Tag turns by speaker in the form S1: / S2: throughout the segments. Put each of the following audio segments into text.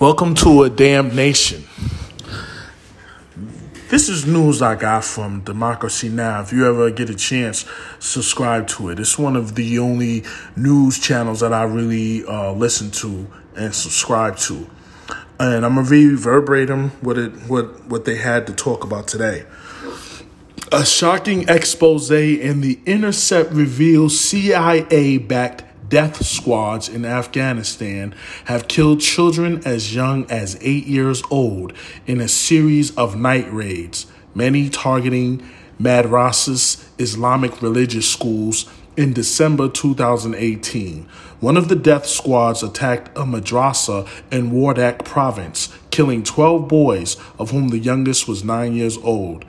S1: Welcome to a damn nation. This is news I got from Democracy Now! If you ever get a chance, subscribe to it. It's one of the only news channels that I really uh, listen to and subscribe to. And I'm gonna read verbatim what it what what they had to talk about today. A shocking expose in the Intercept reveals CIA backed death squads in Afghanistan have killed children as young as eight years old in a series of night raids, many targeting madrasas, Islamic religious schools, in December 2018. One of the death squads attacked a madrasa in Wardak province, killing 12 boys, of whom the youngest was nine years old.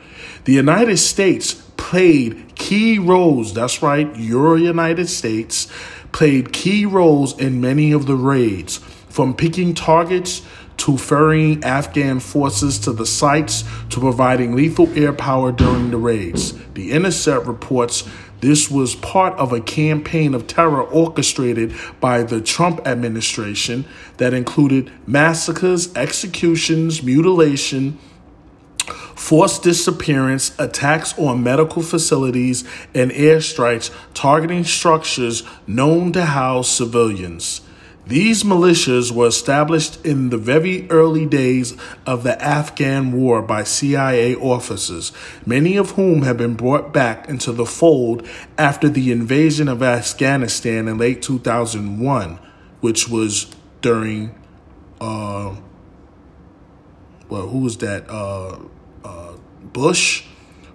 S1: The United States played key roles, that's right, your United States played key roles in many of the raids, from picking targets to ferrying Afghan forces to the sites to providing lethal air power during the raids. The Intercept reports this was part of a campaign of terror orchestrated by the Trump administration that included massacres, executions, mutilation, forced disappearance, attacks on medical facilities, and airstrikes targeting structures known to house civilians. These militias were established in the very early days of the Afghan war by CIA officers, many of whom have been brought back into the fold after the invasion of Afghanistan in late 2001, which was during, uh, well, who was that? Uh, uh, Bush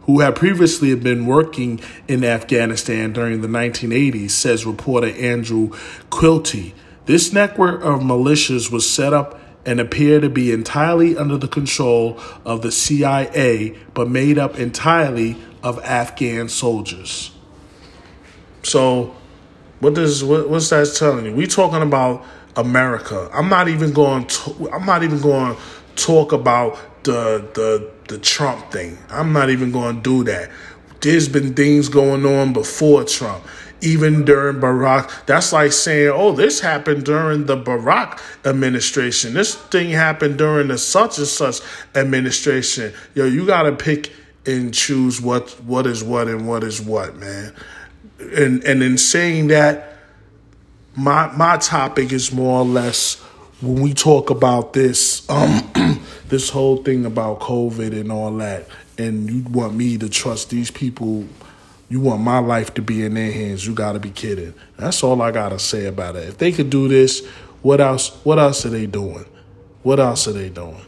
S1: who had previously been working in Afghanistan during the 1980s, says reporter Andrew Quilty. This network of militias was set up and appeared to be entirely under the control of the CIA, but made up entirely of Afghan soldiers. So, what does what, what's that telling you? We talking about America. I'm not even going. To, I'm not even going to talk about the the the Trump thing. I'm not even going to do that. There's been things going on before Trump even during Barack. That's like saying, oh, this happened during the Barack administration. This thing happened during the such and such administration. Yo, you got to pick and choose what what is what and what is what, man. And and in saying that, my my topic is more or less when we talk about this um this whole thing about COVID and all that, and you want me to trust these people you want my life to be in their hands. You got to be kidding. That's all I got to say about it. If they could do this, what else what else are they doing? What else are they doing?